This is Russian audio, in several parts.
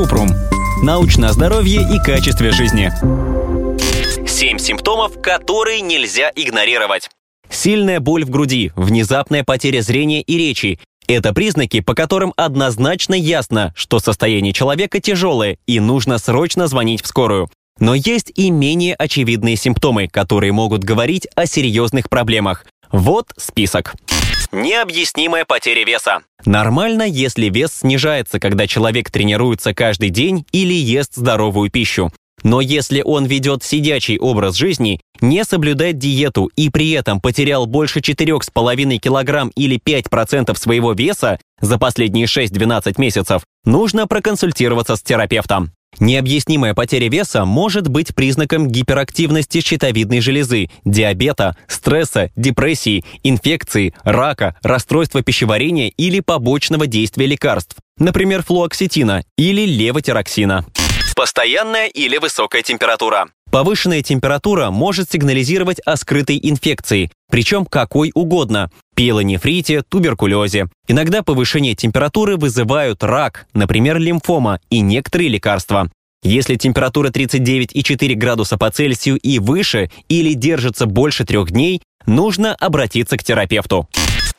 Купрум. Научное здоровье и качестве жизни. Семь симптомов, которые нельзя игнорировать. Сильная боль в груди, внезапная потеря зрения и речи. Это признаки, по которым однозначно ясно, что состояние человека тяжелое и нужно срочно звонить в скорую. Но есть и менее очевидные симптомы, которые могут говорить о серьезных проблемах. Вот список. Необъяснимая потеря веса. Нормально, если вес снижается, когда человек тренируется каждый день или ест здоровую пищу. Но если он ведет сидячий образ жизни, не соблюдает диету и при этом потерял больше 4,5 кг или 5% своего веса за последние 6-12 месяцев, нужно проконсультироваться с терапевтом. Необъяснимая потеря веса может быть признаком гиперактивности щитовидной железы, диабета, стресса, депрессии, инфекции, рака, расстройства пищеварения или побочного действия лекарств, например, флуоксетина или левотироксина. Постоянная или высокая температура. Повышенная температура может сигнализировать о скрытой инфекции, причем какой угодно – пиелонефрите, туберкулезе. Иногда повышение температуры вызывают рак, например, лимфома и некоторые лекарства. Если температура 39,4 градуса по Цельсию и выше или держится больше трех дней, нужно обратиться к терапевту.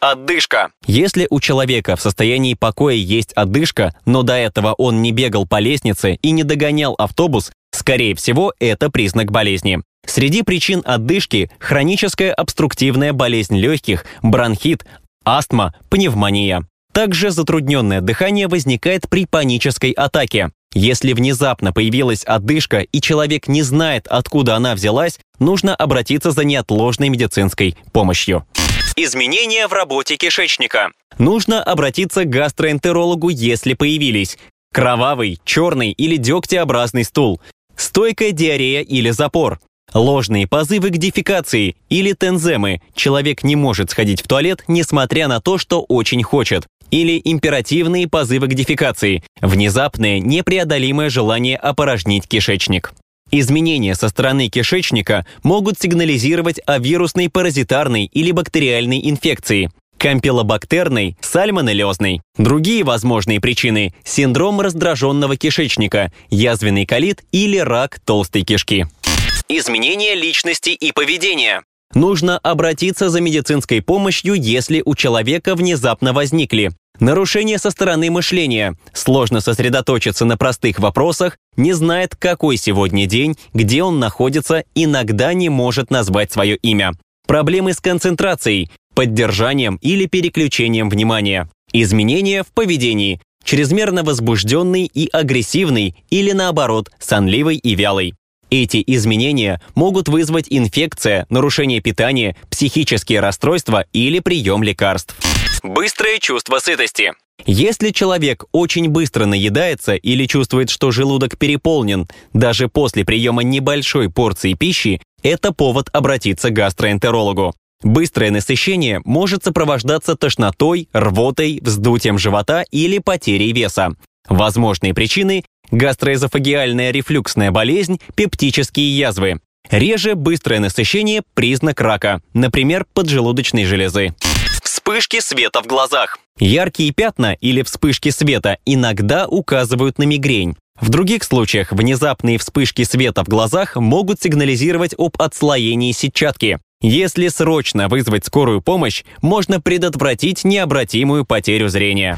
Отдышка. Если у человека в состоянии покоя есть отдышка, но до этого он не бегал по лестнице и не догонял автобус, скорее всего, это признак болезни. Среди причин отдышки – хроническая обструктивная болезнь легких, бронхит, астма, пневмония. Также затрудненное дыхание возникает при панической атаке. Если внезапно появилась отдышка и человек не знает, откуда она взялась, нужно обратиться за неотложной медицинской помощью. Изменения в работе кишечника. Нужно обратиться к гастроэнтерологу, если появились. Кровавый, черный или дегтеобразный стул. Стойкая диарея или запор. Ложные позывы к дефекации или тенземы. Человек не может сходить в туалет, несмотря на то, что очень хочет. Или императивные позывы к дефекации. Внезапное, непреодолимое желание опорожнить кишечник. Изменения со стороны кишечника могут сигнализировать о вирусной паразитарной или бактериальной инфекции, кампилобактерной, сальмонеллезной. Другие возможные причины – синдром раздраженного кишечника, язвенный колит или рак толстой кишки. Изменения личности и поведения. Нужно обратиться за медицинской помощью, если у человека внезапно возникли Нарушение со стороны мышления. Сложно сосредоточиться на простых вопросах, не знает, какой сегодня день, где он находится, иногда не может назвать свое имя. Проблемы с концентрацией, поддержанием или переключением внимания. Изменения в поведении. Чрезмерно возбужденный и агрессивный или наоборот, сонливый и вялый. Эти изменения могут вызвать инфекция, нарушение питания, психические расстройства или прием лекарств. Быстрое чувство сытости. Если человек очень быстро наедается или чувствует, что желудок переполнен, даже после приема небольшой порции пищи, это повод обратиться к гастроэнтерологу. Быстрое насыщение может сопровождаться тошнотой, рвотой, вздутием живота или потерей веса. Возможные причины – гастроэзофагиальная рефлюксная болезнь, пептические язвы. Реже быстрое насыщение – признак рака, например, поджелудочной железы. Вспышки света в глазах. Яркие пятна или вспышки света иногда указывают на мигрень. В других случаях внезапные вспышки света в глазах могут сигнализировать об отслоении сетчатки. Если срочно вызвать скорую помощь, можно предотвратить необратимую потерю зрения.